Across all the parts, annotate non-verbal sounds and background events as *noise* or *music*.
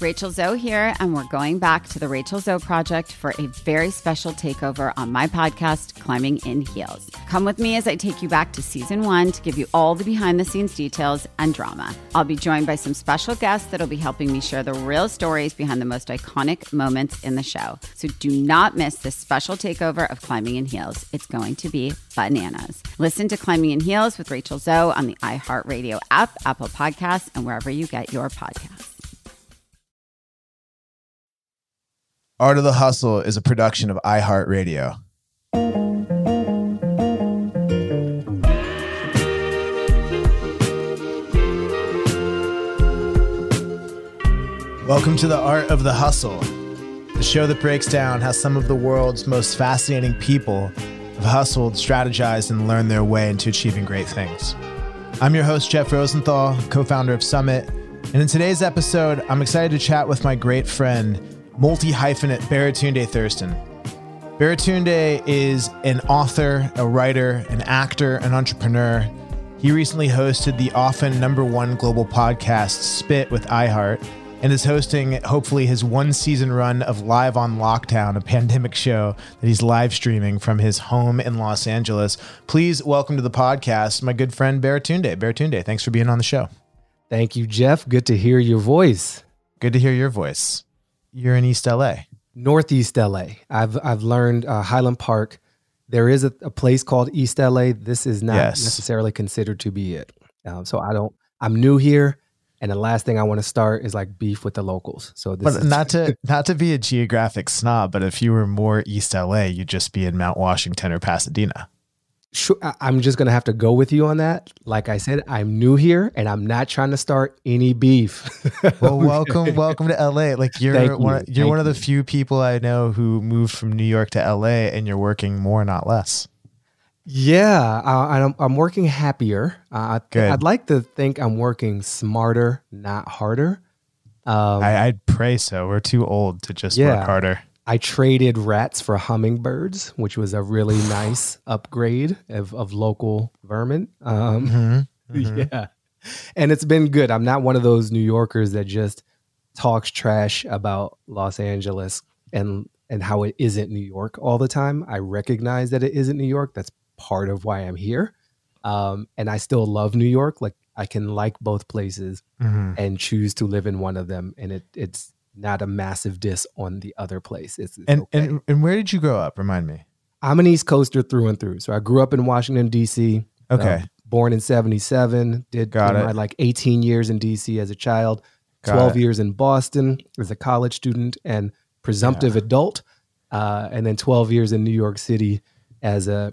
Rachel Zoe here, and we're going back to the Rachel Zoe Project for a very special takeover on my podcast, Climbing in Heels. Come with me as I take you back to season one to give you all the behind the scenes details and drama. I'll be joined by some special guests that'll be helping me share the real stories behind the most iconic moments in the show. So do not miss this special takeover of Climbing in Heels. It's going to be bananas. Listen to Climbing in Heels with Rachel Zoe on the iHeartRadio app, Apple Podcasts, and wherever you get your podcasts. Art of the Hustle is a production of iHeartRadio. Welcome to the Art of the Hustle, the show that breaks down how some of the world's most fascinating people have hustled, strategized, and learned their way into achieving great things. I'm your host, Jeff Rosenthal, co founder of Summit. And in today's episode, I'm excited to chat with my great friend, multi hyphenate Baratunde Thurston. Baratunde is an author, a writer, an actor, an entrepreneur. He recently hosted the often number one global podcast, Spit with iHeart, and is hosting, hopefully, his one season run of Live on Lockdown, a pandemic show that he's live streaming from his home in Los Angeles. Please welcome to the podcast my good friend Baratunde. Baratunde, thanks for being on the show. Thank you, Jeff. Good to hear your voice. Good to hear your voice. You're in East LA. Northeast LA. I've I've learned uh, Highland Park. There is a, a, place called East LA. This is not yes. necessarily considered to be it. Um, so I don't. I'm new here, and the last thing I want to start is like beef with the locals. So this but is, not to *laughs* not to be a geographic snob, but if you were more East LA, you'd just be in Mount Washington or Pasadena sure, I'm just gonna have to go with you on that. Like I said, I'm new here and I'm not trying to start any beef. *laughs* well, welcome, welcome to LA. Like you're Thank one, you. are one of the few people I know who moved from New York to LA, and you're working more, not less. Yeah, uh, I'm, I'm working happier. Uh, Good. I'd like to think I'm working smarter, not harder. Um, I, would pray so. We're too old to just yeah. work harder. I traded rats for hummingbirds, which was a really *sighs* nice upgrade of, of local vermin. Um, mm-hmm. *laughs* Mm-hmm. Yeah. And it's been good. I'm not one of those New Yorkers that just talks trash about Los Angeles and and how it isn't New York all the time. I recognize that it isn't New York. That's part of why I'm here. Um, and I still love New York. Like I can like both places mm-hmm. and choose to live in one of them. And it it's not a massive diss on the other place. It's, it's and, okay. and and where did you grow up? Remind me. I'm an East Coaster through and through. So I grew up in Washington D.C. Okay. Uh, born in '77. Did Got it. my like 18 years in D.C. as a child. Got 12 it. years in Boston as a college student and presumptive yeah. adult, uh, and then 12 years in New York City as a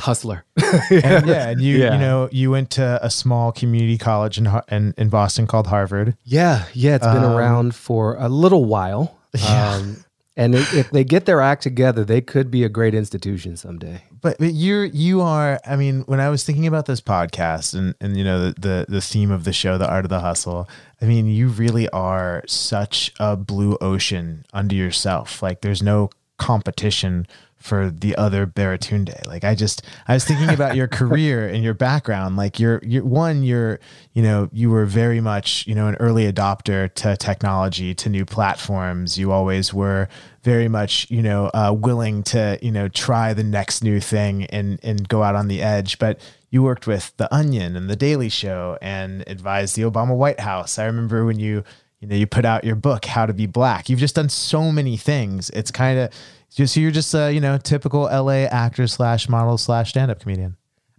hustler. *laughs* and yeah, and you yeah. you know you went to a small community college in in, in Boston called Harvard. Yeah, yeah, it's been um, around for a little while. *laughs* Yeah. Um, and if they get their act together, they could be a great institution someday. But, but you're you are. I mean, when I was thinking about this podcast and and you know the, the the theme of the show, the art of the hustle. I mean, you really are such a blue ocean under yourself. Like, there's no competition for the other Baratunde. Like I just I was thinking about your *laughs* career and your background. Like you're you're one, you're, you know, you were very much, you know, an early adopter to technology, to new platforms. You always were very much, you know, uh, willing to, you know, try the next new thing and and go out on the edge. But you worked with The Onion and The Daily Show and advised the Obama White House. I remember when you you know you put out your book How to Be Black. You've just done so many things. It's kind of just you're just a you know typical LA actor slash model slash stand up comedian.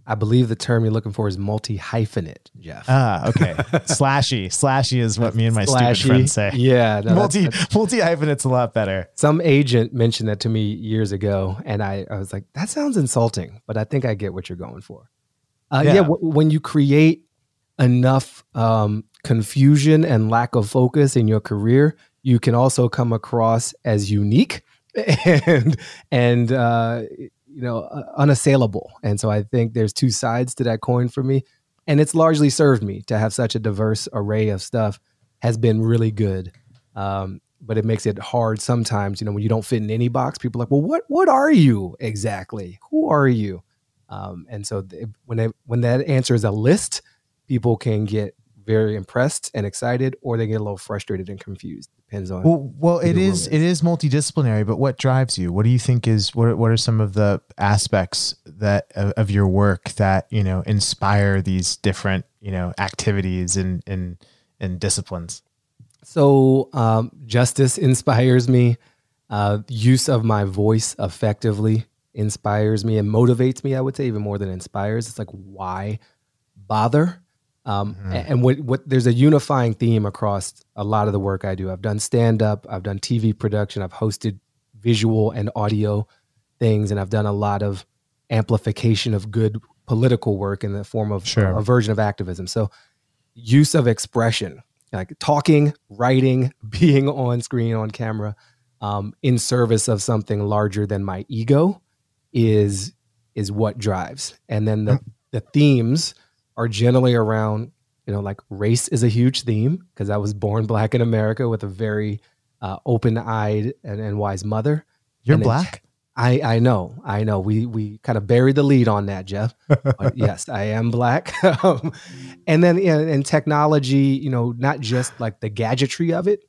I believe the term you're looking for is multi hyphenate, Jeff. Ah, okay. *laughs* slashy. Slashy is what me and my stupid Slashy. friends say. Yeah, no, multi that's- multi hyphenate's a lot better. Some agent mentioned that to me years ago, and I, I was like, that sounds insulting, but I think I get what you're going for. Uh, yeah, Yeah. w- when you create enough um, confusion and lack of focus in your career, you can also come across as unique and and uh, you know unassailable. And so I think there's two sides to that coin for me, and it's largely served me to have such a diverse array of stuff. Has been really good. Um, but it makes it hard sometimes, you know, when you don't fit in any box. People are like, well, what what are you exactly? Who are you? Um, and so when they, when that answer is a list, people can get very impressed and excited, or they get a little frustrated and confused. Depends on. Well, well, it Either is one it is multidisciplinary. But what drives you? What do you think is what? are- What are some of the aspects that of, of your work that you know inspire these different you know activities and and and disciplines? So um, justice inspires me. Uh, use of my voice effectively inspires me and motivates me. I would say even more than inspires. It's like why bother? Um, a- And what what there's a unifying theme across a lot of the work I do. I've done stand up. I've done TV production. I've hosted visual and audio things, and I've done a lot of amplification of good political work in the form of Sure. a version of activism. So use of expression like talking, writing, *laughs* being on screen, on camera, um, in service of something larger than my ego is is what drives. And then the the themes are generally around, you know, like race is a huge theme because I was born black in America with a very uh, open-eyed and, and wise mother. You're And black. I, I know, I know. We we kind of buried the lead on that, Jeff. *laughs* But yes, I am black. *laughs* um, and then in, in technology, you know, not just like the gadgetry of it,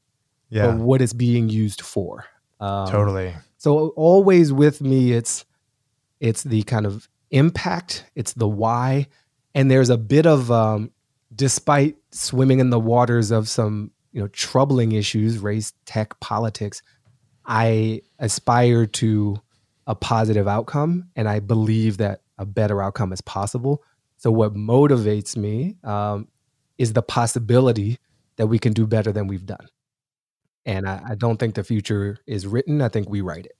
Yeah, but what it's being used for. Um, totally. So always with me, it's it's the kind of impact, it's the why, and there's a bit of um, despite swimming in the waters of some you know troubling issues, race, tech, politics. I aspire to a positive outcome, and I believe that a better outcome is possible. So what motivates me um, is the possibility that we can do better than we've done. And I, I don't think the future is written. I think we write it.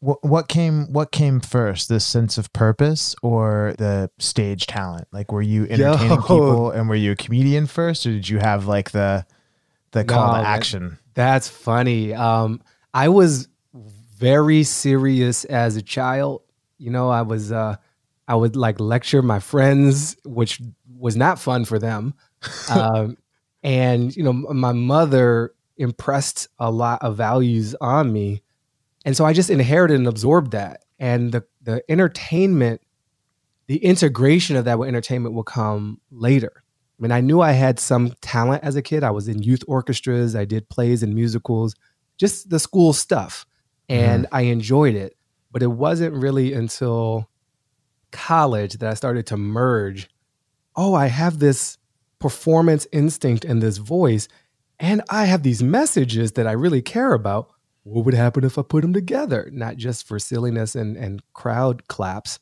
What what came what came first? The sense of purpose or the stage talent? Like, were you entertaining Yo. people *laughs* and were you a comedian first, or did you have like the the call No, to action? That's funny. Um, I was very serious as a child. You know, I was uh, I would like lecture my friends, which was not fun for them. *laughs* Um, and you know, my mother impressed a lot of values on me, and so I just inherited and absorbed that. And the the entertainment, the integration of that with entertainment will come later. I mean, I knew I had some talent as a kid. I was in youth orchestras, I did plays and musicals, just the school stuff. And mm-hmm. I enjoyed it. But it wasn't really until college that I started to merge. Oh, I have this performance instinct and this voice, and I have these messages that I really care about. What would happen if I put them together? Not just for silliness and, and crowd claps,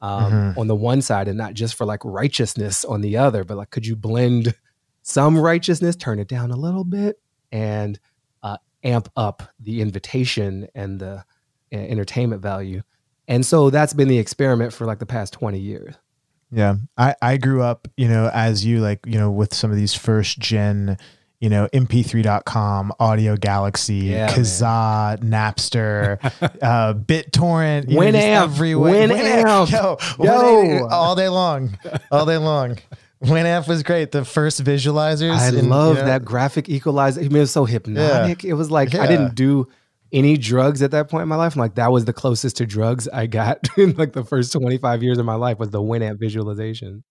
um, on the one side and not just for like righteousness on the other, but like, could you blend some righteousness, turn it down a little bit, and uh, amp up the invitation and the uh, entertainment value? And so that's been the experiment for like the past 20 years. Yeah. I, I grew up, you know, as you like, you know, with some of these first gen, you know, mp3.com, Audiogalaxy, Yeah, man. Kazaa, Napster, *laughs* uh, BitTorrent, you just Winamp, everywhere. Winamp. Yo, Yo. Winamp, all day long, all day long. Winamp was great. The first visualizers. I and, you love know, that graphic equalizer. I mean, it was so hypnotic. It was like I didn't do any drugs at that point in my life. I'm like, that was the closest to drugs I got *laughs* in like the first 25 years of my life was the Winamp visualization.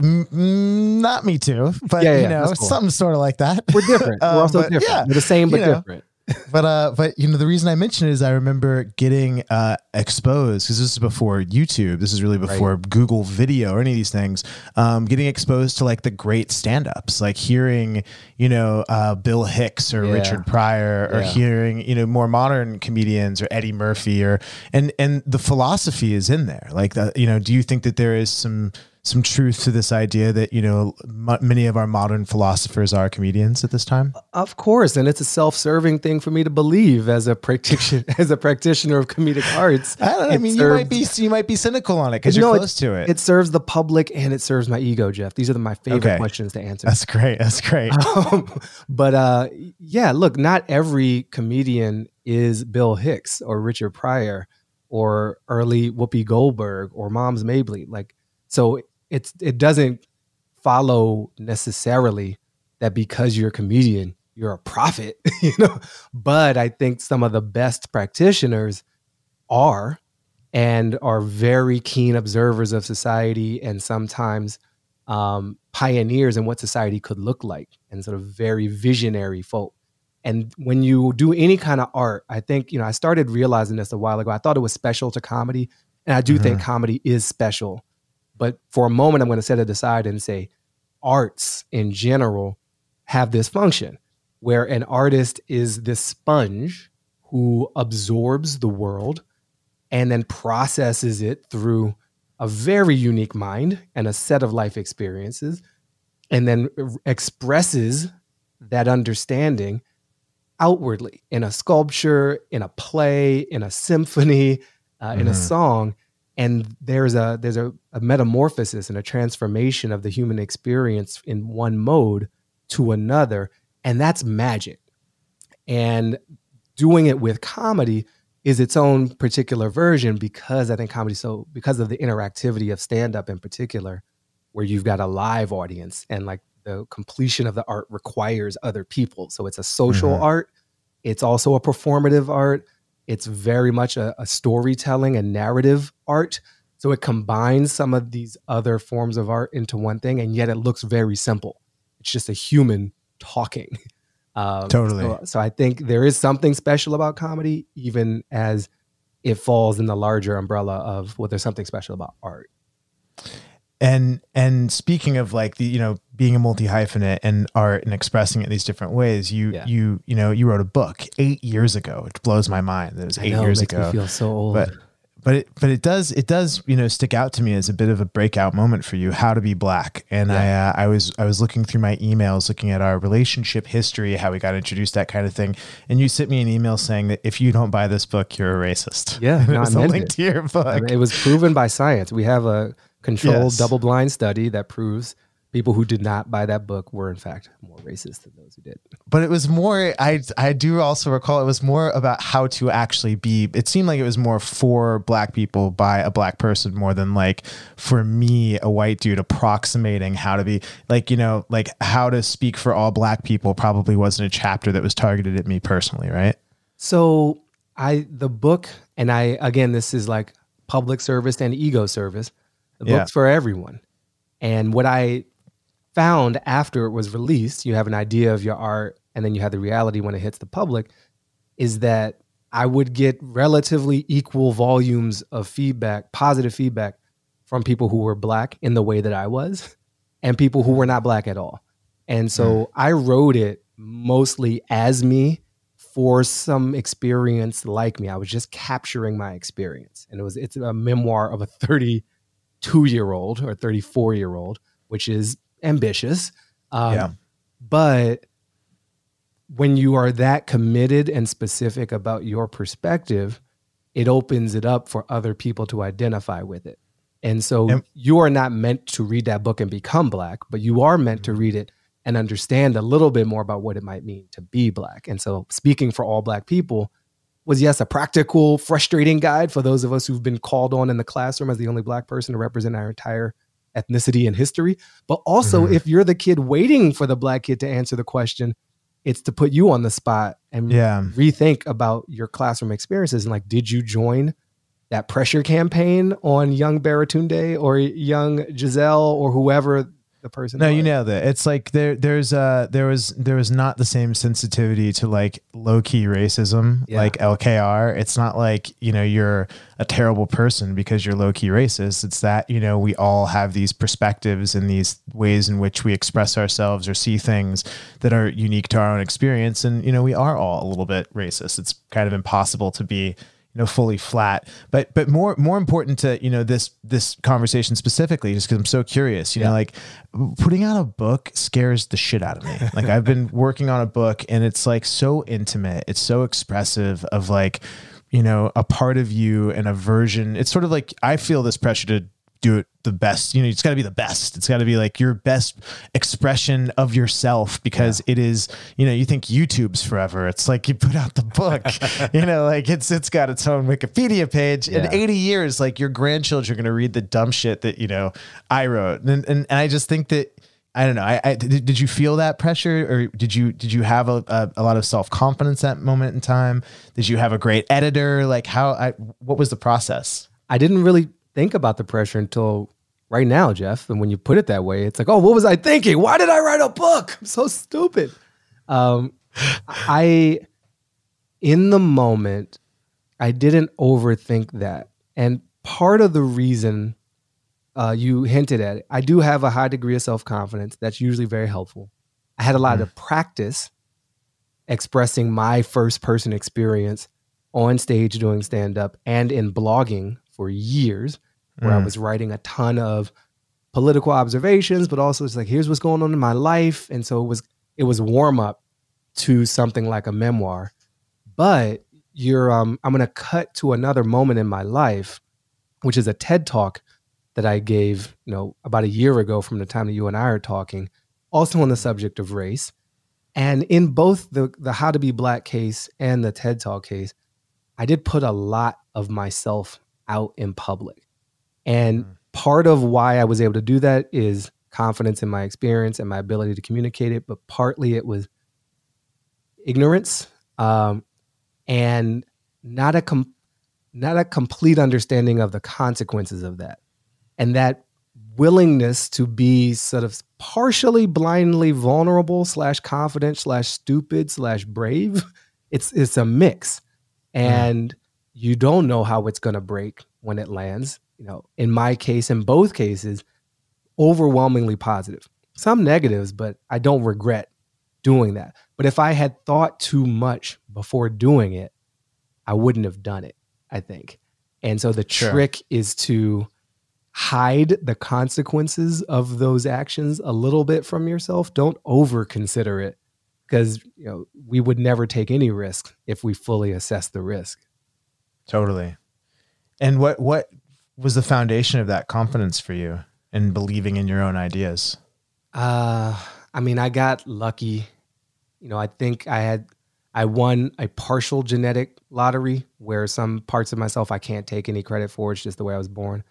Mm, mm, not me too, but Yeah, you know, cool. something sort of like that. We're different. Uh, *laughs* We're also but different. yeah, We're the same but you know. different. but uh, but you know the reason I mention it is I remember getting uh exposed because this is before YouTube. This is really before right. Google Video or any of these things. Um, getting exposed to like the great stand-ups, like hearing you know uh, Bill Hicks or yeah. Richard Pryor, or yeah. hearing you know more modern comedians or Eddie Murphy, or and and the philosophy is in there. Like the, you know, do you think that there is some some truth to this idea that you know m- many of our modern philosophers are comedians at this time? Of course and it's a self-serving thing for me to believe as a practitioner *laughs* as a practitioner of comedic arts. I, know, I mean serves, you might be you might be cynical on it because you're close to it. it serves the public and it serves my ego jeff. These are the, my favorite okay. questions to answer. That's great that's great. *laughs* Um, but uh yeah look not every comedian is bill hicks or richard pryor or early whoopi goldberg or moms mabley like so it's it doesn't follow necessarily that because you're a comedian you're a prophet *laughs* you know? But i think some of the best practitioners are and are very keen observers of society and sometimes um, pioneers in what society could look like and sort of very visionary folk. And when you do any kind of art i think you know i started realizing this a while ago. I thought it was special to comedy and i do mm-hmm. think comedy is special but for a moment, I'm going to set it aside and say arts in general have this function where an artist is this sponge who absorbs the world and then processes it through a very unique mind and a set of life experiences, and then expresses that understanding outwardly in a sculpture, in a play, in a symphony, uh, mm-hmm. in a mm-hmm. song and there's a there's a, a, metamorphosis and a transformation of the human experience in one mode to another and that's magic. And doing it with comedy is its own particular version because i think comedy so because of the interactivity of stand up in particular where you've got a live audience and like the completion of the art requires other people. So it's a social mm-hmm. art. It's also a performative art it's very much a, a storytelling and narrative art. So it combines some of these other forms of art into one thing, and yet it looks very simple. It's just a human talking. *laughs* Um, totally. So, so, I think there is something special about comedy, even as it falls in the larger umbrella of well, there's something special about art. And and speaking of like the you know being a multi hyphenate and art and expressing it in these different ways, you yeah. you you know you wrote a book eight years ago. It blows my mind that it was eight know, years ago. feel so old. But but it, but it does it does you know stick out to me as a bit of a breakout moment for you. How to be black, and yeah. I uh, I was I was looking through my emails, looking at our relationship history, how we got introduced, that kind of thing. And you sent me an email saying that if you don't buy this book, you're a racist. Yeah, *laughs* no, it was a link it. to your book. I mean, it was proven by science. We have a controlled yes. double blind study that proves people who did not buy that book were in fact more racist than those who did. But it was more I I do also recall it was more about how to actually be it seemed like it was more for black people by a black person more than like for me a white dude approximating how to be like you know like how to speak for all black people probably wasn't a chapter that was targeted at me personally, right? So I the book and I again this is like public service and ego service the yeah. book's for everyone. And what I found after it was released, you have an idea of your art, and then you have the reality when it hits the public, is that I would get relatively equal volumes of feedback, positive feedback from people who were black in the way that I was, and people who were not black at all. And so mm. I wrote it mostly as me for some experience like me. I was just capturing my experience. And it was it's a memoir of a *laughs* 30 two year old or 34 year old, which is ambitious. Um, yeah. But when you are that committed and specific about your perspective, it opens it up for other people to identify with it. And so and, you are not meant to read that book and become black, but you are meant to read it and understand a little bit more about what it might mean to be black. And so speaking for all black people, was yes a practical frustrating guide for those of us who've been called on in the classroom as the only black person to represent our entire ethnicity and history but also mm-hmm. if you're the kid waiting for the black kid to answer the question it's to put you on the spot and yeah. rethink about your classroom experiences and like did you join that pressure campaign on young Baratunde or young Giselle or whoever the person. No, you was. nailed it. It's like there, there's uh, there was there was not the same sensitivity to like low key racism, Yeah. like LKR. It's not like you know you're a terrible person because you're low key racist. It's that you know we all have these perspectives and these ways in which we express ourselves or see things that are unique to our own experience, and you know we are all a little bit racist. It's kind of impossible to be you know fully flat. But but more more important to you know this this conversation specifically just because i'm so curious you know like putting out a book scares the shit out of me. Like i've been *laughs* working on a book and it's like so intimate. It's so expressive of like you know a part of you and a version. It's sort of like i feel this pressure to do it the best you know it's got to be the best it's got to be like your best expression of yourself because it is you know you think youtube's forever it's like you put out the book *laughs* you know like it's it's got its own wikipedia page in 80 years like your grandchildren are going to read the dumb shit that you know i wrote and, and, and i just think that I don't know. I, I did, did you feel that pressure, or did you did you have a, a, a lot of self confidence at that moment in time? Did you have a great editor? Like how? I, what was the process? I didn't really think about the pressure until right now, Jeff. And when you put it that way, it's like, oh, what was I thinking? Why did I write a book? I'm so stupid. Um, I, in the moment, I didn't overthink that. And part of the reason uh, you hinted at it, I do have a high degree of self confidence. That's usually very helpful. I had a lot of practice expressing my first person experience on stage doing stand up and in blogging for years, where I Mm. was writing a ton of political observations, but also it's like, here's what's going on in my life. And so it was it was warm up to something like a memoir. But you're um I'm gonna cut to another moment in my life, which is a TED talk that I gave, you know, about a year ago from the time that you and I are talking, also on the subject of race. And in both the the How to Be Black case and the TED Talk case, I did put a lot of myself out in public. And part of why I was able to do that is confidence in my experience and my ability to communicate it, but partly it was ignorance um, and not a com- not a complete understanding of the consequences of that, and that willingness to be sort of partially blindly vulnerable slash confident slash stupid slash brave. *laughs* It's it's a mix, and you don't know how it's going to break when it lands. You know, in my case, in both cases, overwhelmingly positive. Some negatives, but I don't regret doing that. But if I had thought too much before doing it, I wouldn't have done it, I think. And so the Sure. trick is to hide the consequences of those actions a little bit from yourself. Don't over consider it because you know we would never take any risk if we fully assess the risk. Totally. And what what was the foundation of that confidence for you and believing in your own ideas? Uh, I mean, I got lucky. You know, I think I had, I won a partial genetic lottery where some parts of myself I can't take any credit for. It's just the way I was born.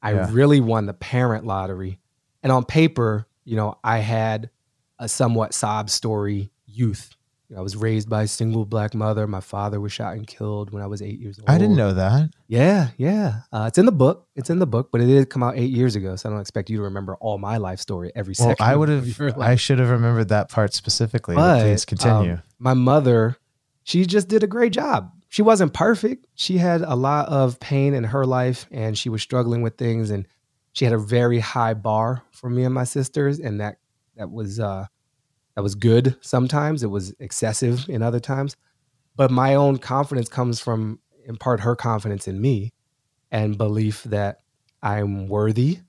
I Yeah. really won the parent lottery. And on paper, you know, I had a somewhat sob story youth. I was raised by a single black mother. My father was shot and killed when I was eight years old. I didn't know that. Yeah, yeah. Uh, it's in the book. It's in the book, but it did come out eight years ago. So I don't expect you to remember all my life story every Well, second. I would have. *laughs* I should have remembered that part specifically. But, please continue. um, my mother, she just did a great job. She wasn't perfect. She had a lot of pain in her life and she was struggling with things and she had a very high bar for me and my sisters and that that was uh that was good sometimes. It was excessive in other times. But my own confidence comes from in part her confidence in me and belief that I'm worthy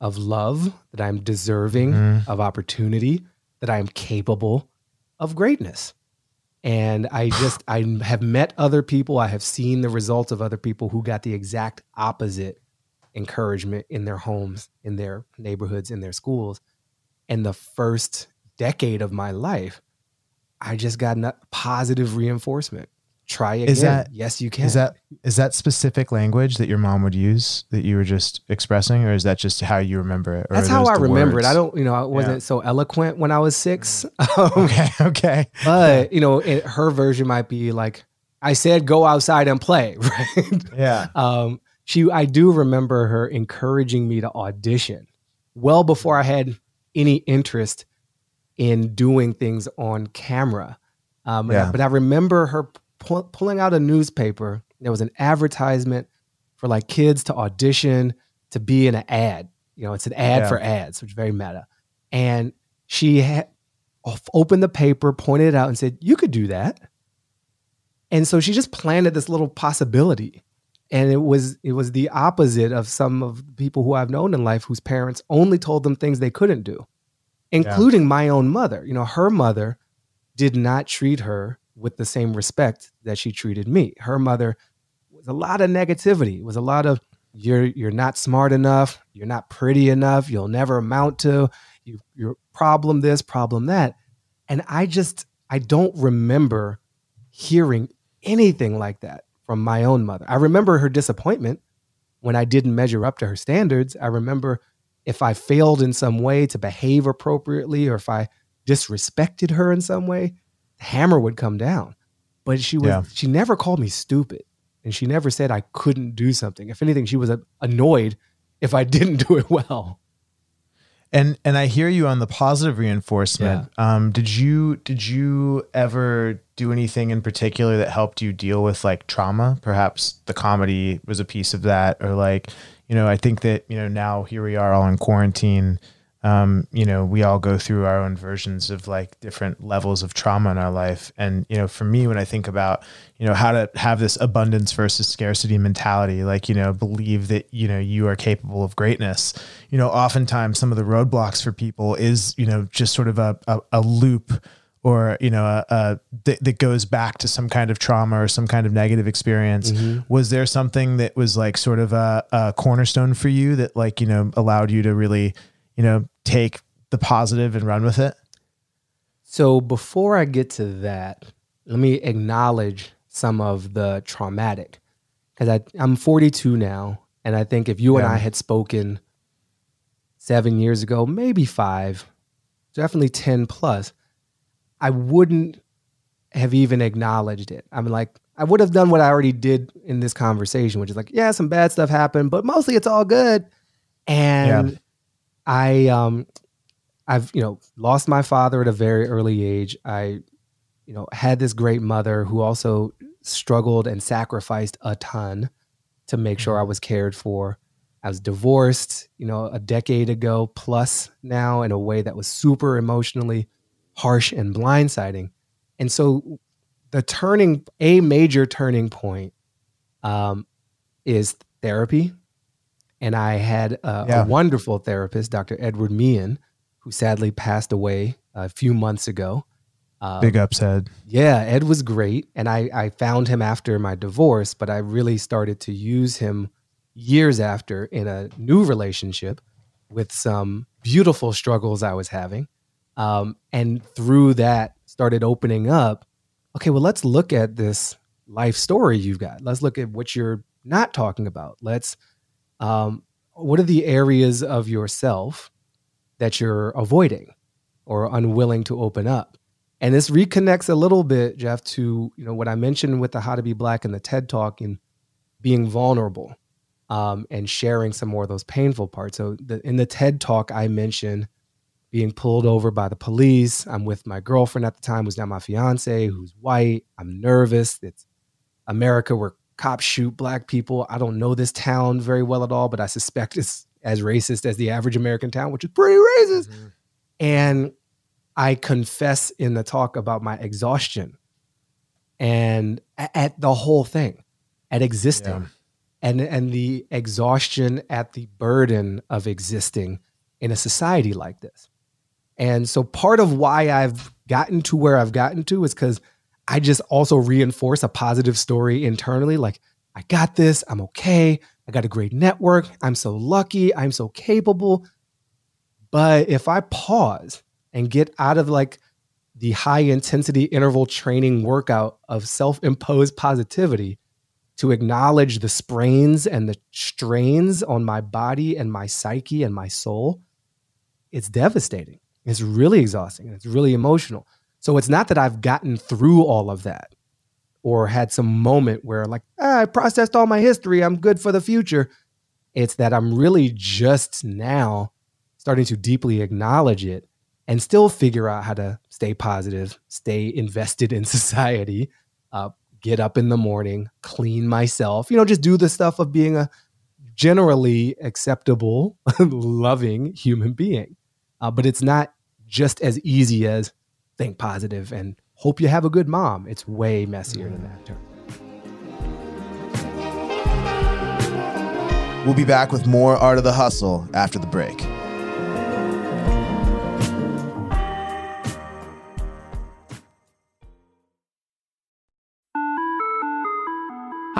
of love, that I'm deserving Mhm. of opportunity, that I'm capable of greatness. And I *sighs* just, I have met other people. I have seen the results of other people who got the exact opposite encouragement in their homes, in their neighborhoods, in their schools. And the first decade of my life, I just got positive reinforcement. Try again. Is that- yes, you can. Is that is that specific language that your mom would use that you were just expressing, or is that just how you remember it? Or That's how I remember words? it. I don't, you know, I wasn't Yeah. so eloquent when I was six. *laughs* Um, Okay. *laughs* Okay. but you know, it, her version might be like, "I said, go outside and play." *laughs* Right? Yeah. um, she, I do remember her encouraging me to audition well before I had any interest in doing things on camera. Um, yeah. But I remember her pu- pulling out a newspaper. There was an advertisement for like kids to audition to be in an ad. You know, it's an ad yeah. for ads, which is very meta. And she had opened the paper, pointed it out, and said, "You could do that." And so she just planted this little possibility. And it was it was the opposite of some of the people who I've known in life whose parents only told them things they couldn't do, including yeah. my own mother. You know, her mother did not treat her with the same respect that she treated me. Her mother was a lot of negativity. It was a lot of you're you're not smart enough, you're not pretty enough, you'll never amount to, you your problem this, problem that. And I just I don't remember hearing anything like that from my own mother. I remember her disappointment when I didn't measure up to her standards. I remember if I failed in some way to behave appropriately or if I disrespected her in some way, the hammer would come down. But she was yeah. she never called me stupid and she never said I couldn't do something. If anything, she was annoyed if I *laughs* didn't do it well. And and I hear you on the positive reinforcement. Yeah. Um, did you did you ever do anything in particular that helped you deal with like trauma? Perhaps the comedy was a piece of that, or like you know, I think that you know now here we are all in quarantine um, you know, we all go through our own versions of like different levels of trauma in our life. And, you know, for me, when I think about, you know, how to have this abundance versus scarcity mentality, like, you know, believe that, you know, you are capable of greatness, you know, oftentimes some of the roadblocks for people is, you know, just sort of a, a, a loop or, you know, a that, that, goes back to some kind of trauma or some kind of negative experience. Mm-hmm. Was there something that was like sort of a, a cornerstone for you that like, you know, allowed you to really, you know, take the positive and run with it? So before I get to that, let me acknowledge some of the traumatic because I'm 42 now. And I think if you yeah. and I had spoken seven years ago, maybe five, definitely 10 plus, I wouldn't have even acknowledged it. I'm like, I would have done what I already did in this conversation, which is like, yeah, some bad stuff happened, but mostly it's all good. And yeah. I um I've you know lost my father at a very early age. I you know had this great mother who also struggled and sacrificed a ton to make sure I mm-hmm. was cared for. I was divorced, you know, a decade ago plus now in a way that was super emotionally harsh and blindsiding. And so the turning a major turning point um, is therapy and I had a, yeah. a wonderful therapist, Dr. Edward Meehan, who sadly passed away a few months ago. Um, Big ups, Ed. Yeah, Ed was great. And I, I found him after my divorce, but I really started to use him years after in a new relationship with some beautiful struggles I was having. Um, and through that, started opening up. Okay, well, let's look at this life story you've got. Let's look at what you're not talking about. Let's um, what are the areas of yourself that you're avoiding or unwilling to open up? And this reconnects a little bit, Jeff, to you know what I mentioned with the How to Be Black and the TED Talk and being vulnerable um, and sharing some more of those painful parts. So the, in the TED Talk, I mentioned being pulled over by the police. I'm with my girlfriend at the time, who's now my fiance, who's white. I'm nervous. It's America. We're cops shoot black people. I don't know this town very well at all, but I suspect it's as racist as the average American town, which is pretty racist. Mm-hmm. And I confess in the talk about my exhaustion and at the whole thing, at existing. Yeah. And, and the exhaustion at the burden of existing in a society like this. And so part of why I've gotten to where I've gotten to is because I just also reinforce a positive story internally. Like, I got this. I'm okay. I got a great network. I'm so lucky. I'm so capable. But if I pause and get out of like the high intensity interval training workout of self imposed positivity to acknowledge the sprains and the strains on my body and my psyche and my soul, it's devastating. It's really exhausting and it's really emotional. So it's not that I've gotten through all of that or had some moment where like ah, I processed all my history, I'm good for the future. It's that I'm really just now starting to deeply acknowledge it and still figure out how to stay positive, stay invested in *laughs* society, uh, get up in the morning, clean myself, you know, just do the stuff of being a generally acceptable, *laughs* loving human being. Uh, but it's not just as easy as think positive and hope you have a good mom. It's way messier than that. We'll be back with more Art of the Hustle after the break.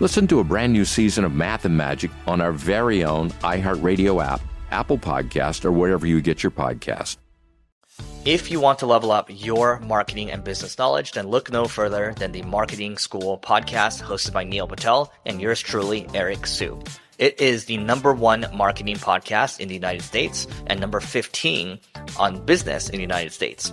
Listen to a brand new season of Math and Magic on our very own iHeartRadio app, Apple Podcast, or wherever you get your podcast. If you want to level up your marketing and business knowledge, then look no further than the Marketing School podcast hosted by Neil Patel and yours truly, Eric Siu. It is the number one marketing podcast in the United States and number 15 on business in the United States.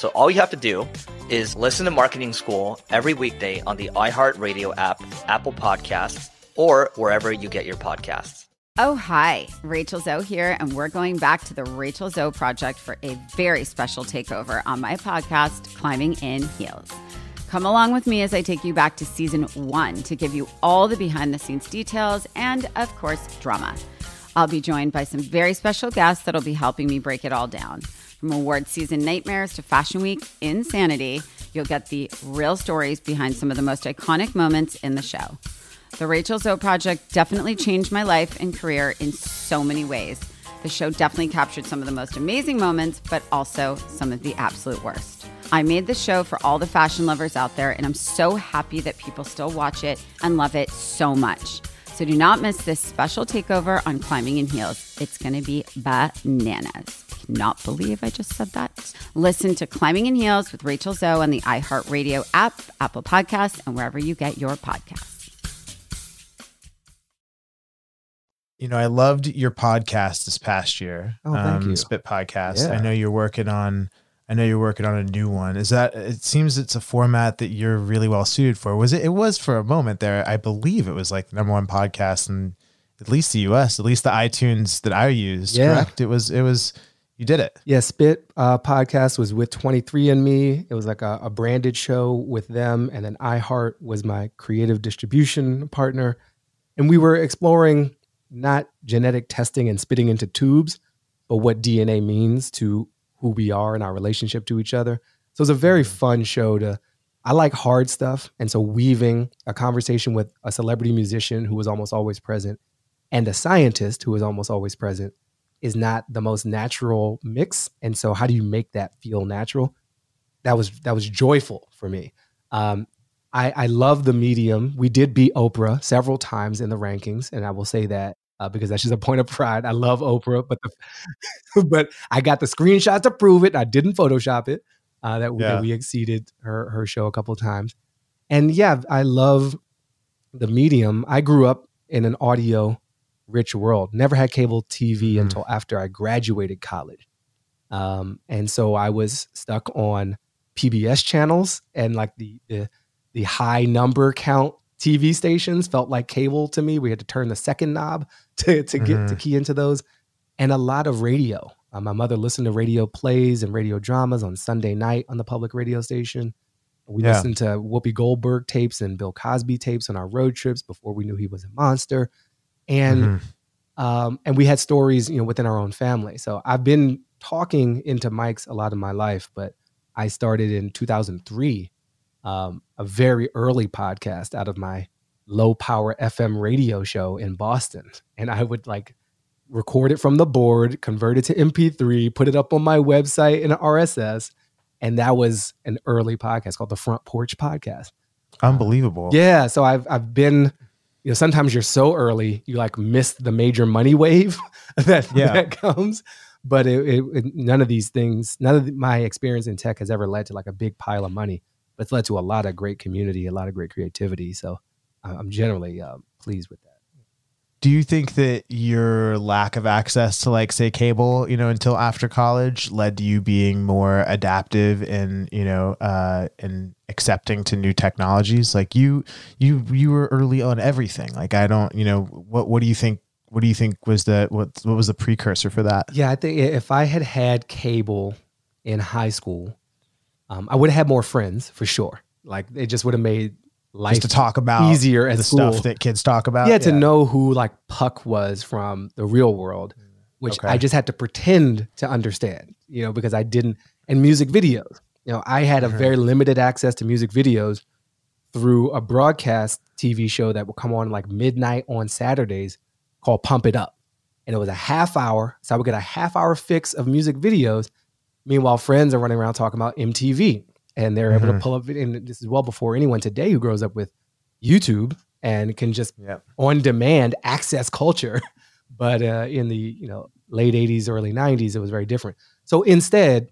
So all you have to do is listen to Marketing School every weekday on the iHeartRadio app, Apple Podcasts, or wherever you get your podcasts. Oh, hi. Rachel Zoe here, and we're going back to the Rachel Zoe Project for a very special takeover on my podcast, Climbing in Heels. Come along with me as I take you back to season one to give you all the behind the scenes details and, of course, drama. I'll be joined by some very special guests that'll be helping me break it all down. From award season nightmares to fashion week insanity, you'll get the real stories behind some of the most iconic moments in the show. The Rachel Zoe Project definitely changed my life and career in so many ways. The show definitely captured some of the most amazing moments, but also some of the absolute worst. I made the show for all the fashion lovers out there, and I'm so happy that people still watch it and love it so much. So do not miss this special takeover on Climbing in Heels. It's going to be bananas. Cannot believe I just said that. Listen to Climbing in Heels with Rachel Zoe on the iHeartRadio app, Apple Podcasts, and wherever you get your podcasts. You know, I loved your podcast this past year. Oh, thank um, you. Spit podcast. Yeah. I know you're working on. I know you're working on a new one. Is that? It seems it's a format that you're really well suited for. Was it? It was for a moment there. I believe it was like the number one podcast in at least the U.S. At least the iTunes that I used. Yeah. Correct. It was. It was. You did it. Yeah, Spit uh, podcast was with 23andMe. It was like a, a branded show with them. And then iHeart was my creative distribution partner. And we were exploring not genetic testing and spitting into tubes, but what DNA means to who we are and our relationship to each other. So it's a very fun show to, I like hard stuff. And so weaving a conversation with a celebrity musician who was almost always present and a scientist who was almost always present is not the most natural mix. And so how do you make that feel natural? That was that was joyful for me. Um, I, I love the medium. We did beat Oprah several times in the rankings, and I will say that uh, because that's just a point of pride. I love Oprah, but the, *laughs* but I got the screenshots to prove it. I didn't Photoshop it. Uh, that, we, Yeah. that we exceeded her her show a couple of times, and yeah, I love the medium. I grew up in an audio rich world. Never had cable TV until after I graduated college. Um, and so I was stuck on PBS channels and like the, the the high number count TV stations felt like cable to me. We had to turn the second knob *laughs* to to get to key into those, and a lot of radio. Uh, my mother listened to radio plays and radio dramas on Sunday night on the public radio station. We Yeah. listened to Whoopi Goldberg tapes and Bill Cosby tapes on our road trips before we knew he was a monster, and Mhm. um, and we had stories, you know, within our own family. So I've been talking into mics a lot of my life, but I started in 2003, um, a very early podcast out of my low power FM radio show in Boston, and I would like record it from the board, convert it to MP3, put it up on my website in RSS, and that was an early podcast called the Front Porch Podcast. Unbelievable. Yeah, so I've I've been, you know, sometimes you're so early you like miss the major money wave *laughs* that Yeah. that comes. But it, it, it- none of these things, none of my experience in tech has ever led to like a big pile of money. But it's led to a lot of great community, a lot of great creativity. So I- I'm generally uh, pleased with that. Do you think that your lack of access to like say cable, you know, until after college led to you being more adaptive and, you know, uh and accepting to new technologies? Like you you you were early on everything. Like I don't, you know, what what do you think what do you think was the what what was the precursor for that? Yeah, I think if I had had cable in high school, um, I would have had more friends for sure. Like it just would have made life Just to talk about easier at the school. stuff that kids talk about. yeah, to know who like Puck was from the real world, which Okay. I just had to pretend to understand, you know, because I didn't. And music videos, you know, I had a very limited access to music videos through a broadcast TV show that would come on like midnight on Saturdays called Pump It Up. And it was a half hour. So I would get a half hour fix of music videos. Meanwhile, friends are running around talking about MTV and they're able to Mhm. pull up. And this is well before anyone today who grows up with YouTube and can just Yep. on demand access culture. *laughs* But uh, in the you know late '80s, early '90s, it was very different. So instead,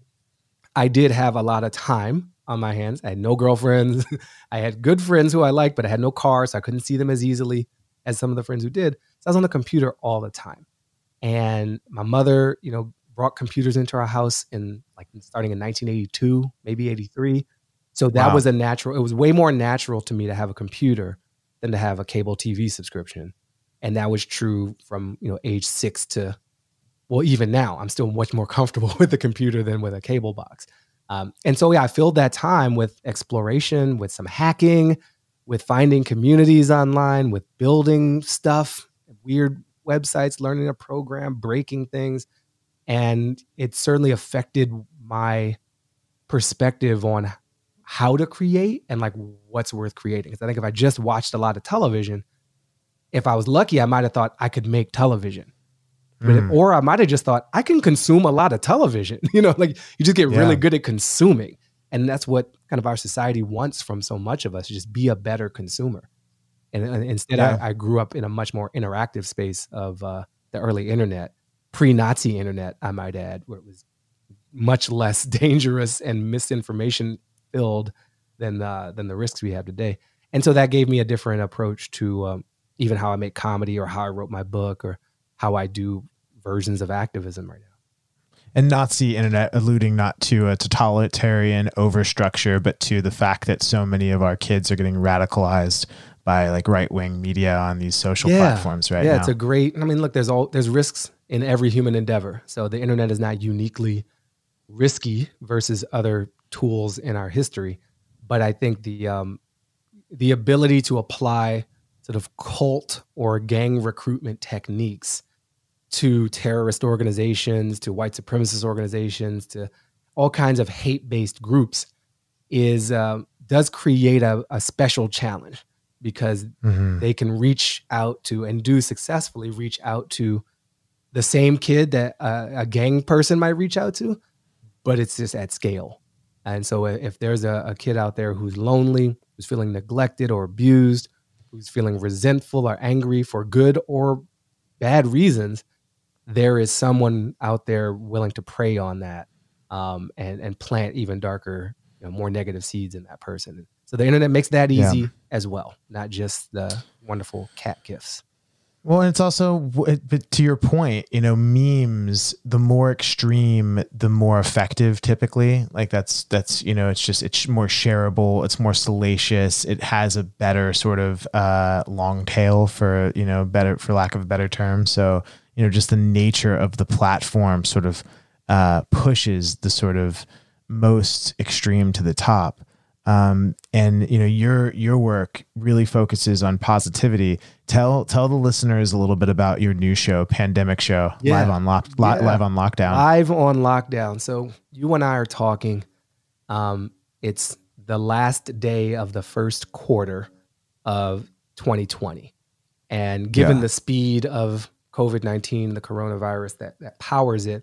I did have a lot of time on my hands. I had no girlfriends. *laughs* I had good friends who I liked, but I had no car, so I couldn't see them as easily as some of the friends who did. So I was on the computer all the time. And my mother, you know, brought computers into our house in like starting in 1982, maybe 83. So that Wow. was a natural, it was way more natural to me to have a computer than to have a cable TV subscription. And that was true from, you know, age six to, well, even now, I'm still much more *laughs* comfortable with the computer than with a cable box. Um, and so, yeah, I filled that time with exploration, with some hacking, with finding communities online, with building stuff, weird websites, learning a program, breaking things. And it certainly affected my perspective on how to create and like what's worth creating. Because I think if I just watched a lot of television, if I was lucky, I might have thought I could make television. But if- Mm. or I might have just thought I can consume a lot of television. *laughs* You know, like you just get Yeah. really good at consuming. And that's what kind of our society wants from so much of us, just be a better consumer. And, and instead, Yeah. I, I grew up in a much more interactive space of uh, the early internet, pre-Nazi internet, I might add, where it was much less *laughs* dangerous and misinformation filled than uh, than the risks we have today. And so that gave me a different approach to um, even how I make comedy or how I wrote my book or how I do versions of activism right now. and Nazi internet alluding not to a totalitarian overstructure, but to the fact that so many of our kids are getting radicalized by like right wing media on these social platforms right yeah, now. it's a great. I mean, look, there's all there's risks in every human endeavor. So the internet is not uniquely risky versus other tools in our history, but I think the um, the ability to apply sort of cult or gang recruitment techniques to terrorist organizations, to white supremacist organizations, to all kinds of hate-based groups is um, does create a, a special challenge because Mhm. they can reach out to and do successfully reach out to the same kid that uh, a gang person might reach out to, but it's just at scale. And so if there's a, a kid out there who's lonely, who's feeling neglected or abused, who's feeling resentful or angry for good or bad reasons, there is someone out there willing to prey on that um, and and plant even darker, you know, more negative seeds in that person. So the internet makes that Yeah. easy as well, not just the wonderful cat gifts. Well, and it's also, but to your point, you know, memes, the more extreme, the more effective typically. Like that's, that's, you know, it's just, it's more shareable, it's more salacious, it has a better sort of uh, long tail for, you know, better, for lack of a better term. So, you know, just the nature of the platform sort of uh, pushes the sort of most extreme to the top. Um, and you know your your work really focuses on positivity. Tell tell the listeners a little bit about your new show, Pandemic Show, Yeah. live on lock, li- Yeah. live on lockdown. Live on lockdown. So you and I are talking. Um, it's the last day of the first quarter of 2020. And given Yeah. the speed of COVID 19, the coronavirus that, that powers it,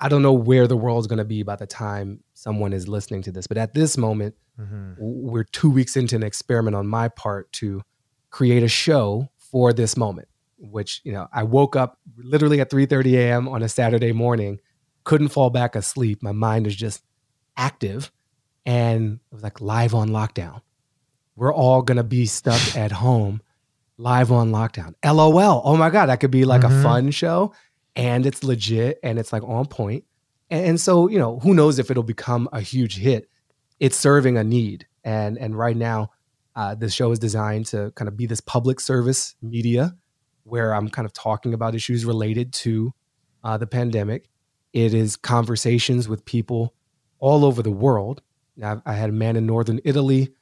I don't know where the world's going to be by the time someone is listening to this. But at this moment, Mhm. we're two weeks into an experiment on my part to create a show for this moment which you know i woke up literally at 3.30 a.m on a saturday morning couldn't fall back asleep. My mind is just active and it was like live on lockdown. We're all going to be stuck at home live on lockdown. Lol. Oh my god that could be like Mhm. a fun show and it's legit and it's like on point. And, and so you know who knows if it'll become a huge hit. It's serving a need and and right now uh, this show is designed to kind of be this public service media where i'm kind of talking about issues related to uh, the pandemic. It is conversations with people all over the world. Now, I, had a man in northern italy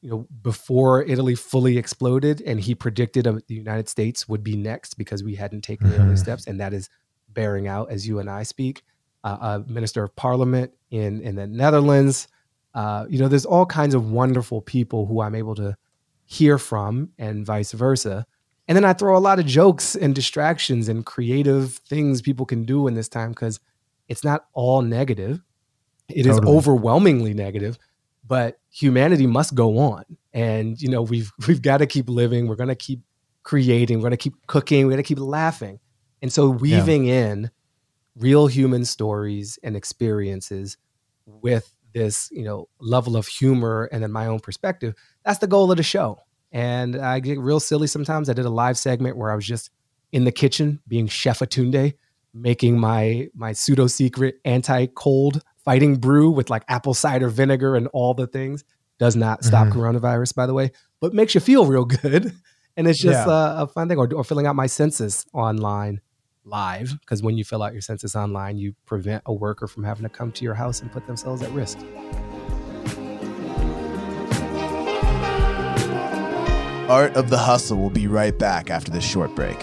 you know before italy fully exploded and he predicted uh, the united states would be next because we hadn't taken the early steps. And that is bearing out as you and i speak uh, a minister of parliament in in the netherlands uh, you know, there's all kinds of wonderful people who I'm able to hear from and vice versa. And then I throw a lot of jokes and distractions and creative things people can do in this time because it's not all negative. It is Totally. overwhelmingly negative, but humanity must go on. And you know, we've *laughs* we've got to keep living. We're gonna keep creating. We're gonna keep cooking. We're gonna keep laughing. And so weaving in real human stories and experiences with this, you know, level of humor and then my own perspective. That's the goal of the show. And I get real silly sometimes. I did a live segment where I was just in the kitchen being Chef Atunde, making my my pseudo secret anti cold fighting brew with like apple cider vinegar and all the things. Does not stop Mhm. coronavirus, by the way, but makes you feel real *laughs* good. And it's just Yeah. uh, a fun thing. Or, or filling out my census online live, because when you fill out your census online, you prevent a worker from having to come to your house and put themselves at risk. Art of the Hustle will be right back after this short break.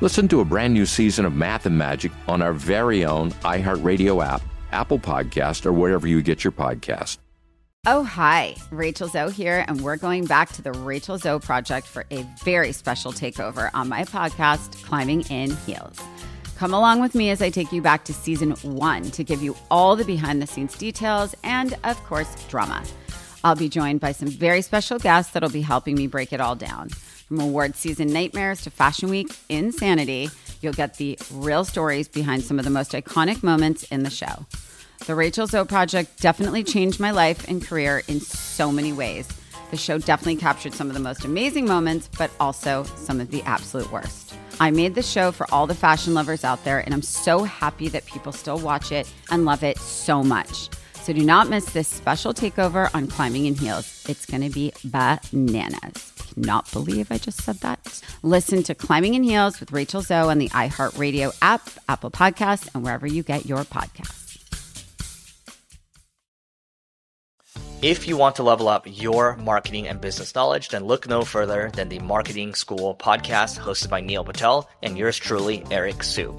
Listen to a brand new season of Math and Magic on our very own iHeartRadio app, Apple Podcast, or wherever you get your podcast. Oh, hi. Rachel Zoe here, and we're going back to the Rachel Zoe Project for a very special takeover on my podcast, Climbing in Heels. Come along with me as I take you back to season one to give you all the behind the scenes details and, of course, drama. I'll be joined by some very special guests that'll be helping me break it all down. From award season nightmares to Fashion Week insanity, you'll get the real stories behind some of the most iconic moments in the show. The Rachel Zoe Project definitely changed my life and career in so many ways. The show definitely captured some of the most amazing moments, but also some of the absolute worst. I made the show for all the fashion lovers out there, and I'm so happy that people still watch it and love it so much. So do not miss this special takeover on Climbing in Heels. It's going to be bananas. Cannot believe I just said that. Listen to Climbing in Heels with Rachel Zoe on the iHeartRadio app, Apple Podcasts, and wherever you get your podcasts. If you want to level up your marketing and business knowledge, then look no further than the Marketing School podcast hosted by Neil Patel and yours truly, Eric Siu.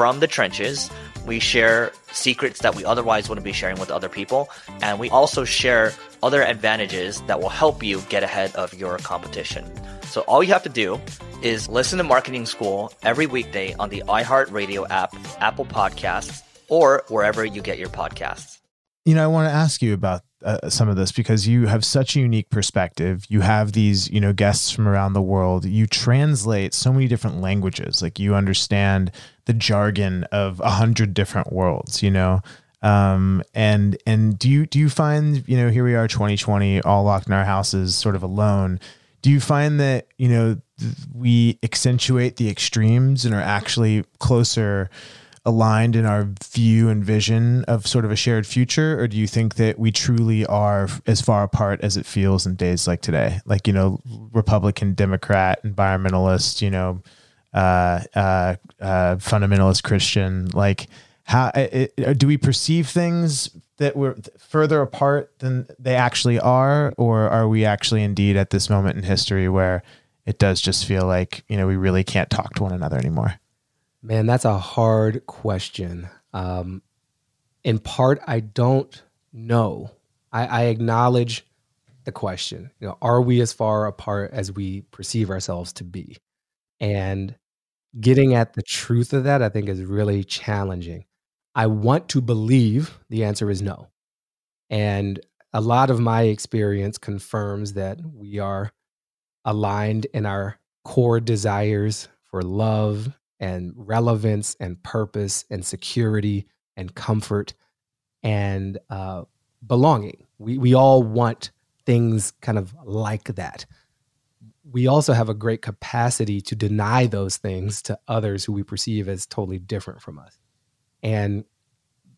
from the trenches we share secrets that we otherwise wouldn't be sharing with other people. And we also share other advantages that will help you get ahead of your competition. So all you have to do is listen to Marketing School every weekday on the iHeartRadio app, Apple Podcasts, or wherever you get your podcasts. You know, I want to ask you about uh, some of this because you have such a unique perspective. You have these, you know, guests from around the world. You translate so many different languages. Like you understand the jargon of a hundred different worlds. You know, um, and and do you do you find you know here we are 2020 all locked in our houses sort of alone. Do you find that you know we accentuate the extremes and are actually closer? aligned in our view and vision of sort of a shared future or do you think that we truly are as far apart as it feels in days like today like you know republican democrat environmentalist you know uh, uh, uh, fundamentalist christian like how it, do we perceive things that we're further apart than they actually are or are we actually indeed at this moment in history where it does just feel like you know we really can't talk to one another anymore Man, that's a hard question. Um, in part, I don't know. I, I acknowledge the question. You know, are we as far apart as we perceive ourselves to be? And getting at the truth of that, I think, is really challenging. I want to believe the answer is no. And a lot of my experience confirms that we are aligned in our core desires for love and relevance and purpose and security and comfort and uh, belonging. We, we all want things kind of like that. We also have a great capacity to deny those things to others who we perceive as totally different from us. And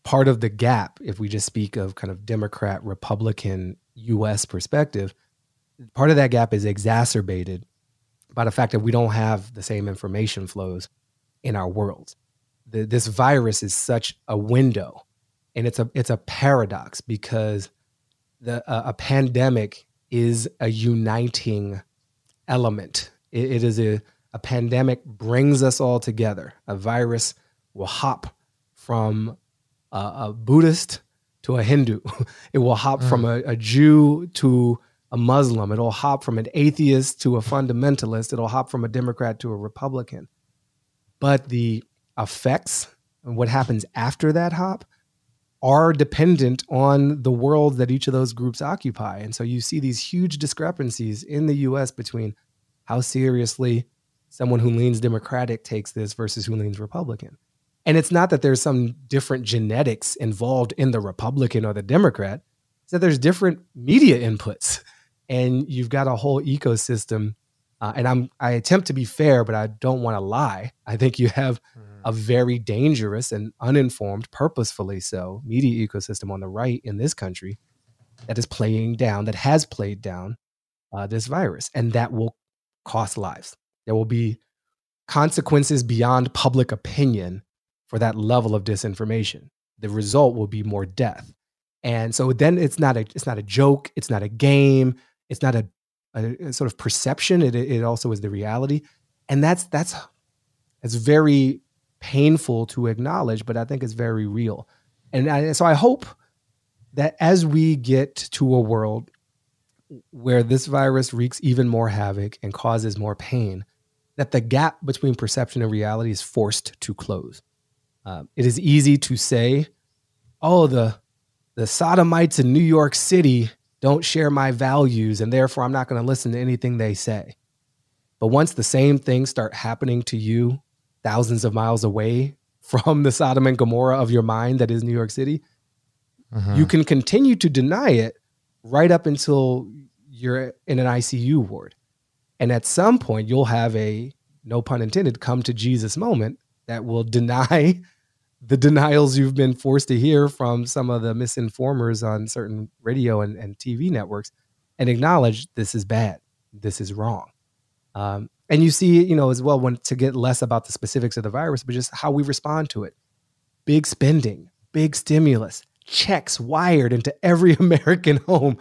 part of the gap, if we just speak of kind of Democrat, Republican, US perspective, part of that gap is exacerbated by the fact that we don't have the same information flows in our world. The, this virus is such a window, and it's a it's a paradox because the uh, a pandemic is a uniting element. it, it is a a pandemic brings us all together. A virus will hop from a, a Buddhist to a Hindu. *laughs* it will hop mm. from a, a Jew to a Muslim. It'll hop from an atheist to a fundamentalist. It'll hop from a Democrat to a Republican but the effects and what happens after that hop are dependent on the world that each of those groups occupy. And so you see these huge discrepancies in the US between how seriously someone who leans Democratic takes this versus who leans Republican. And it's not that there's some different genetics involved in the Republican or the Democrat, it's that there's different media inputs. And you've got a whole ecosystem uh, and I'm I attempt to be fair, but I don't want to lie. I think you have mm-hmm. A very dangerous and uninformed, purposefully so, media ecosystem on the right in this country that is playing down, that has played down uh, this virus, and that will cost lives. There will be consequences beyond public opinion for that level of disinformation. The result will be more death. And so then it's not a it's not a joke, it's not a game, it's not a a, sort of perception. It, it also is the reality, and that's that's it's very painful to acknowledge, but I think it's very real. And I, so I hope that as we get to a world where this virus wreaks even more havoc and causes more pain, that the gap between perception and reality is forced to close. Um, it is easy to say, "Oh, the the sodomites in New York City don't share my values, and therefore I'm not going to listen to anything they say. But once the same things start happening to you thousands of miles away from the Sodom and Gomorrah of your mind that is New York City, Mhm. you can continue to deny it right up until you're in an ICU ward. And at some point, you'll have a, no pun intended, come to Jesus moment that will *laughs* deny the denials you've been forced to hear from some of the misinformers on certain radio and, and TV networks and acknowledge this is bad. This is wrong. Um, and you see, you know, as well, when to get less about the specifics of the virus, but just how we respond to it. Big spending, big stimulus, checks wired into every *laughs* American home.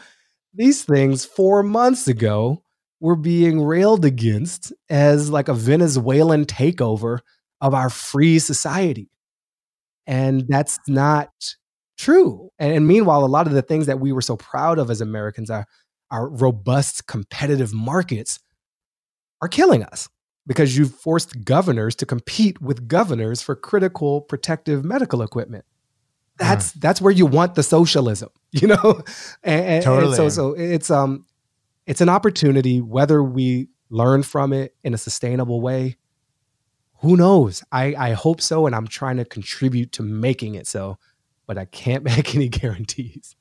These things four months ago were being railed against as like a Venezuelan takeover of our free society. And that's not true. And, and meanwhile, a lot of the things that we were so proud of as Americans, our, our robust competitive markets, are killing us because you've forced governors to compete with governors for critical protective medical equipment. That's that's where you want the socialism, *laughs* you know. And, and- and so so it's um it's an opportunity whether we learn from it in a sustainable way. Who knows? I I hope so, and I'm trying to contribute to making it so, but I can't *laughs* make any guarantees.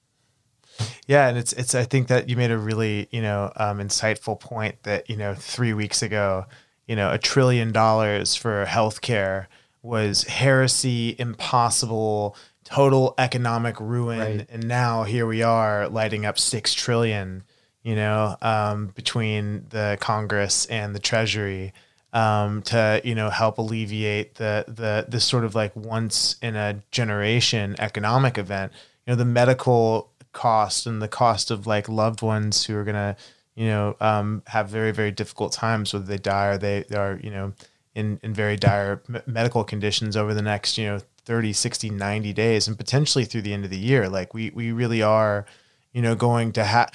Yeah, and it's it's. I think that you made a really you know um, insightful point that you know three weeks ago, you know, a trillion dollars for healthcare was heresy, impossible, total economic ruin, Right. and now here we are lighting up six trillion. You know, um, between the Congress and the Treasury. Um, to you know help alleviate the the this sort of like once in a generation economic event you know the medical cost and the cost of like loved ones who are gonna you know um, have very very difficult times whether they die or they are you know in in very dire medical conditions over the next you know 30 60 90 days and potentially through the end of the year. Like we we really are you know going to have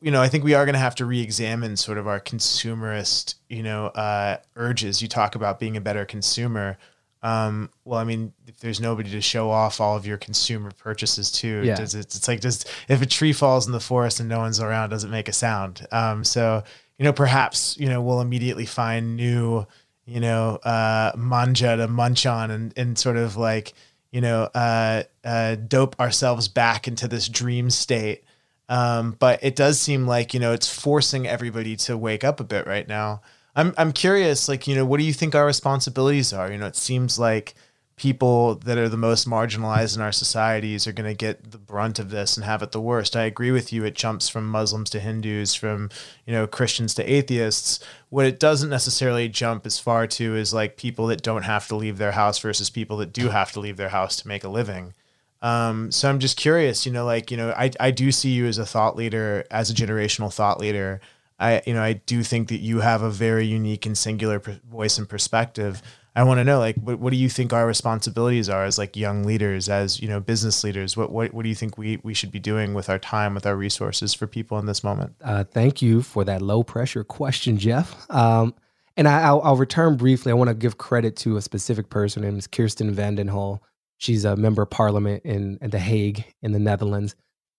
you know i think we are going to have to re-examine sort of our consumerist you know uh urges. You talk about being a better consumer um well i mean if there's nobody to show off all of your consumer purchases to Yeah. does it, it's like just if a tree falls in the forest and no one's around does it make a sound um so you know perhaps you know we'll immediately find new you know uh manja to munch on and and sort of like you know uh uh dope ourselves back into this dream state um, but it does seem like you know it's forcing everybody to wake up a bit right now. I'm I'm curious, like you know, what do you think our responsibilities are? You know, it seems like people that are the most marginalized in our societies are going to get the brunt of this and have it the worst. I agree with you. It jumps from Muslims to Hindus, from you know Christians to atheists. What it doesn't necessarily jump as far to is like people that don't have to leave their house versus people that do have to leave their house to make a living. Um, so I'm just curious, you know, like, you know, I, I do see you as a thought leader, as a generational thought leader. I, you know, I do think that you have a very unique and singular voice and perspective. I want to know, like, what, what do you think our responsibilities are as like young leaders, as, you know, business leaders? What, what, what do you think we, we should be doing with our time, with our resources for people in this moment? Uh, thank you for that low pressure question, Jeff. Um, and I, I'll, I'll return briefly. I want to give credit to a specific person. Her name Kirsten van den Hul. She's a member of parliament in, in The Hague in the Netherlands.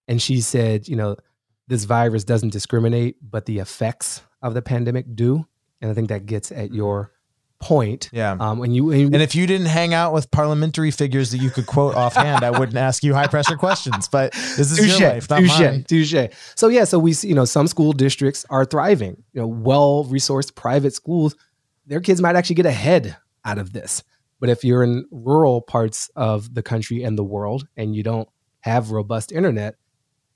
And she said, you know, this virus doesn't discriminate, but the effects of the pandemic do. And I think that gets at your point. Yeah. Um, when you, when And if you didn't hang out with parliamentary figures that you could quote *laughs* offhand, I wouldn't ask you high pressure questions. But this is touche, your life, not touche, mine. touche. So yeah, so we see, you know, some school districts are thriving. You know, well resourced private schools, their kids might actually get ahead out of this. But if you're in rural parts of the country and the world and you don't have robust internet,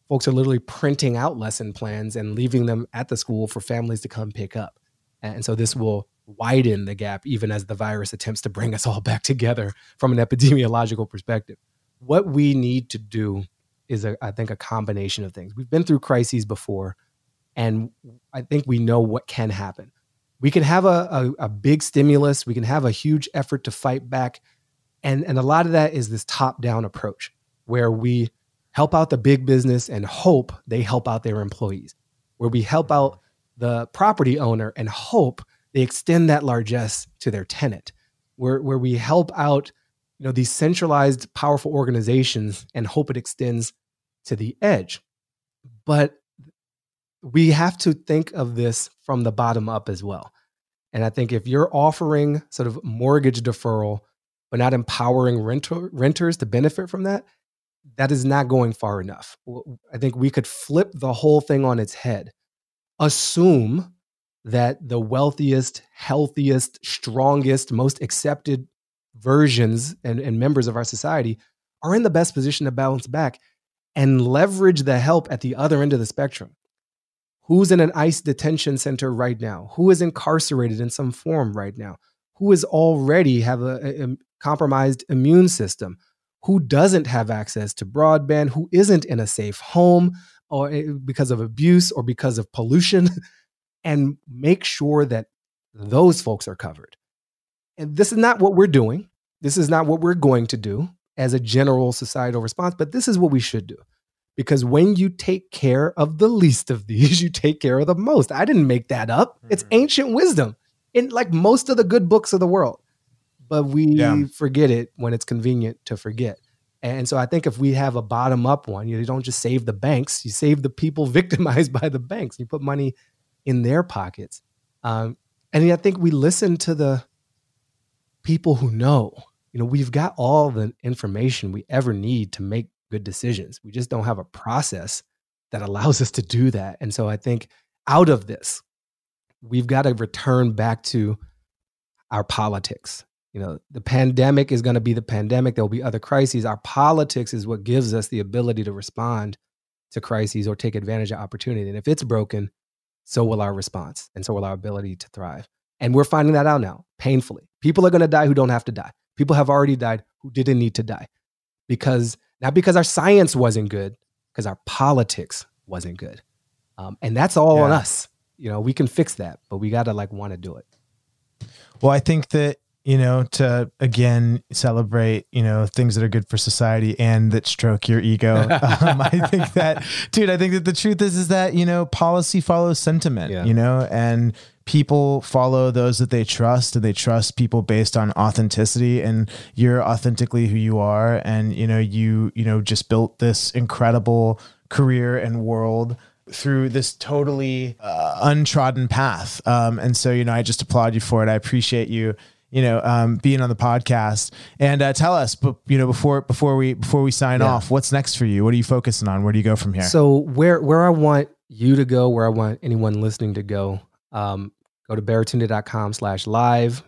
folks are literally printing out lesson plans and leaving them at the school for families to come pick up. And so this will widen the gap even as the virus attempts to bring us all *laughs* back together from an epidemiological perspective. What we need to do is, a, I think, a combination of things. We've been through crises before, and I think we know what can happen. We can have a, a, a big stimulus, we can have a huge effort to fight back. And, and a lot of that is this top down approach where we help out the big business and hope they help out their employees, where we help out the property owner and hope they extend that largesse to their tenant, where, where we help out you know these centralized powerful organizations and hope it extends to the edge. But we have to think of this from the bottom up as well. And I think if you're offering sort of mortgage deferral, but not empowering renter, renters to benefit from that, that is not going far enough. I think we could flip the whole thing on its head. Assume that the wealthiest, healthiest, strongest, most accepted versions and, and members of our society are in the best position to bounce back and leverage the help at the other end of the spectrum. Who's in an ICE detention center right now? Who is incarcerated in some form right now? Who is already have a, a compromised immune system? Who doesn't have access to broadband? Who isn't in a safe home or eh, because of abuse or because of pollution? *laughs* and make sure that those folks are covered. And this is not what we're doing. This is not what we're going to do as a general societal response, but this is what we should do. Because when you take care of the least of *laughs* these, you take care of the most. I didn't make that up. It's mm-hmm. ancient wisdom in like most of the good books of the world. But we yeah. forget it when it's convenient to forget. And so I think if we have a bottom up one, you don't just save the banks, you save the people *laughs* victimized by the banks. You put money in their pockets. Um, and I think we listen to the people who know. You know, we've got all the information we ever need to make good decisions. We just don't have a process that allows us to do that. And so I think out of this, we've got to return back to our politics. You know, the pandemic is going to be the pandemic. There will be other crises. Our politics is what gives us the ability to respond to crises or take advantage of opportunity. And if it's broken, so will our response and so will our ability to thrive. And we're finding that out now, painfully. People are going to die who don't have to die. People have already died who didn't need to die because not because our science wasn't good, because our politics wasn't good. Um, and that's all yeah. on us. You know, we can fix that, but we got to like want to do it. Well, I think that you know, to again celebrate, you know, things that are good for society and that stroke your ego. *laughs* um, I think that, dude, I think that the truth is, is that, you know, policy follows sentiment, yeah. you know, and people follow those that they trust and they trust people based on authenticity and you're authentically who you are. And, you know, you, you know, just built this incredible career and world through this totally uh, untrodden path. Um, and so, you know, I just applaud you for it. I appreciate you you know, um, being on the podcast. And uh, tell us, but you know, before before we before we sign yeah. off, what's next for you? What are you focusing on? Where do you go from here? So where where I want you to go, where I want anyone listening to go, um, go to baratunde.com slash live,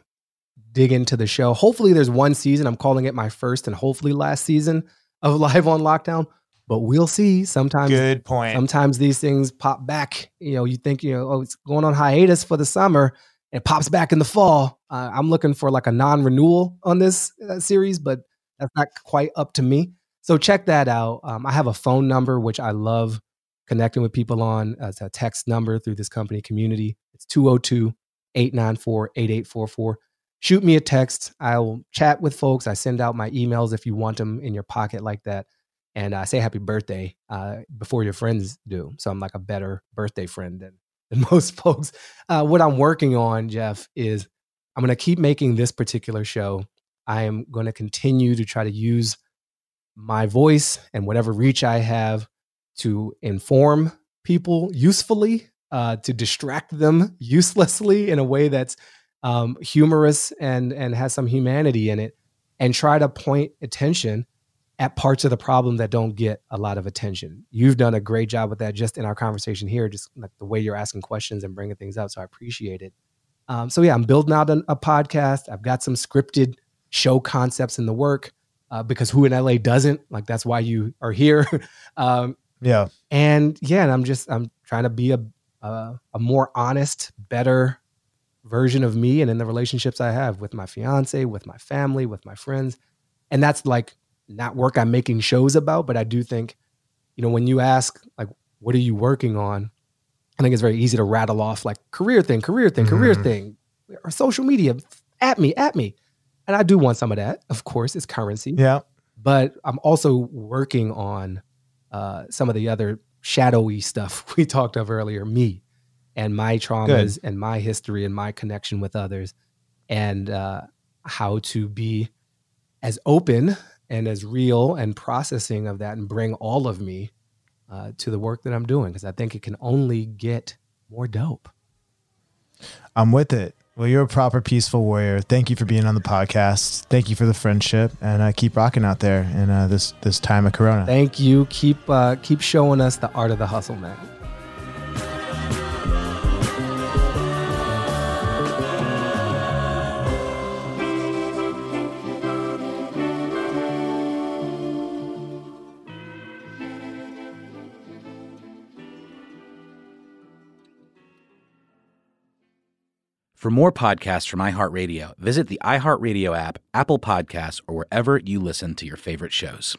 dig into the show. Hopefully there's one season. I'm calling it my first and hopefully last season of *laughs* Live on Lockdown. But we'll see. Sometimes good point. Sometimes these things pop back. You know, you think, you know, oh, it's going on hiatus for the summer it pops back in the fall. Uh, I'm looking for like a non-renewal on this uh, series, but that's not quite up to me. So check that out. Um, I have a phone number which I love connecting with people on as a text number through this company community. It's 202 894 8844. Shoot me a text. I'll chat with folks. I send out my emails if you want them in your pocket like that. And I say happy birthday uh, before your friends do. So I'm like a better birthday friend than *laughs* than most folks. Uh, what I'm working on, Jeff, is I'm going to keep making this particular show. I am going to continue to try to use my voice and whatever reach I have to inform people usefully, uh, to distract them *laughs* uselessly in a way that's um, humorous and and has some humanity in it, and try to point attention at parts of the problem that don't get a lot of attention. You've done a great job with that just in our conversation here, just like the way you're asking questions and bringing things up. So I appreciate it. Um, so yeah, I'm building out a, a, podcast. I've got some scripted show concepts in the work uh, because who in LA doesn't? Like that's why you are here. *laughs* um, yeah. And yeah, and I'm just I'm trying to be a a more honest, better version of me and in the relationships I have with my fiance, with my family, with my friends. And that's like not work I'm making shows about, but I do think, you know, when you ask like, what are you working on? I think it's very easy to rattle off like career thing, career thing, mm-hmm. career thing, or social media. At me, at me. And I do want some of that. Of course, it's currency. Yeah. But I'm also working on uh, some of the other shadowy stuff *laughs* we talked of earlier, me and my traumas Good. and my history and my connection with others, and uh, how to be as open and as real and processing of that and bring all of me uh, to the work that I'm doing because I think it can only get more dope. I'm with it. Well, you're a proper peaceful warrior. Thank you for being on the podcast. Thank you for the friendship, and uh, keep rocking out there in uh, this this time of Corona. Thank you. Keep uh, keep showing us the art of the hustle, man. For more podcasts from iHeartRadio, visit the iHeartRadio app, Apple Podcasts, or wherever you listen to your favorite shows.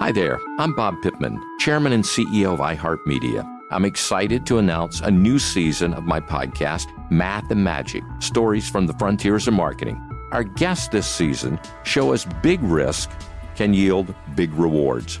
Hi there, I'm Bob Pittman, Chairman and CEO of iHeartMedia. I'm excited to announce a new season of my podcast, Math and Magic Stories from the Frontiers of Marketing. Our guests this season show us big risk can yield big rewards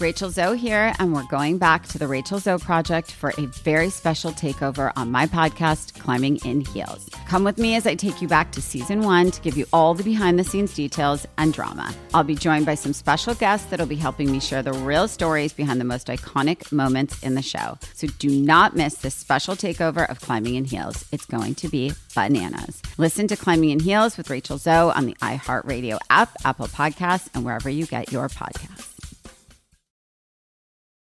Rachel Zoe here, and we're going back to the Rachel Zoe Project for a very special takeover on my podcast, Climbing in Heels. Come with me as I take you back to season one to give you all the behind the scenes details and drama. I'll be joined by some special guests that'll be helping me share the real stories behind the most iconic moments in the show. So do not miss this special takeover of Climbing in Heels. It's going to be bananas. Listen to Climbing in Heels with Rachel Zoe on the iHeartRadio app, Apple Podcasts, and wherever you get your podcasts.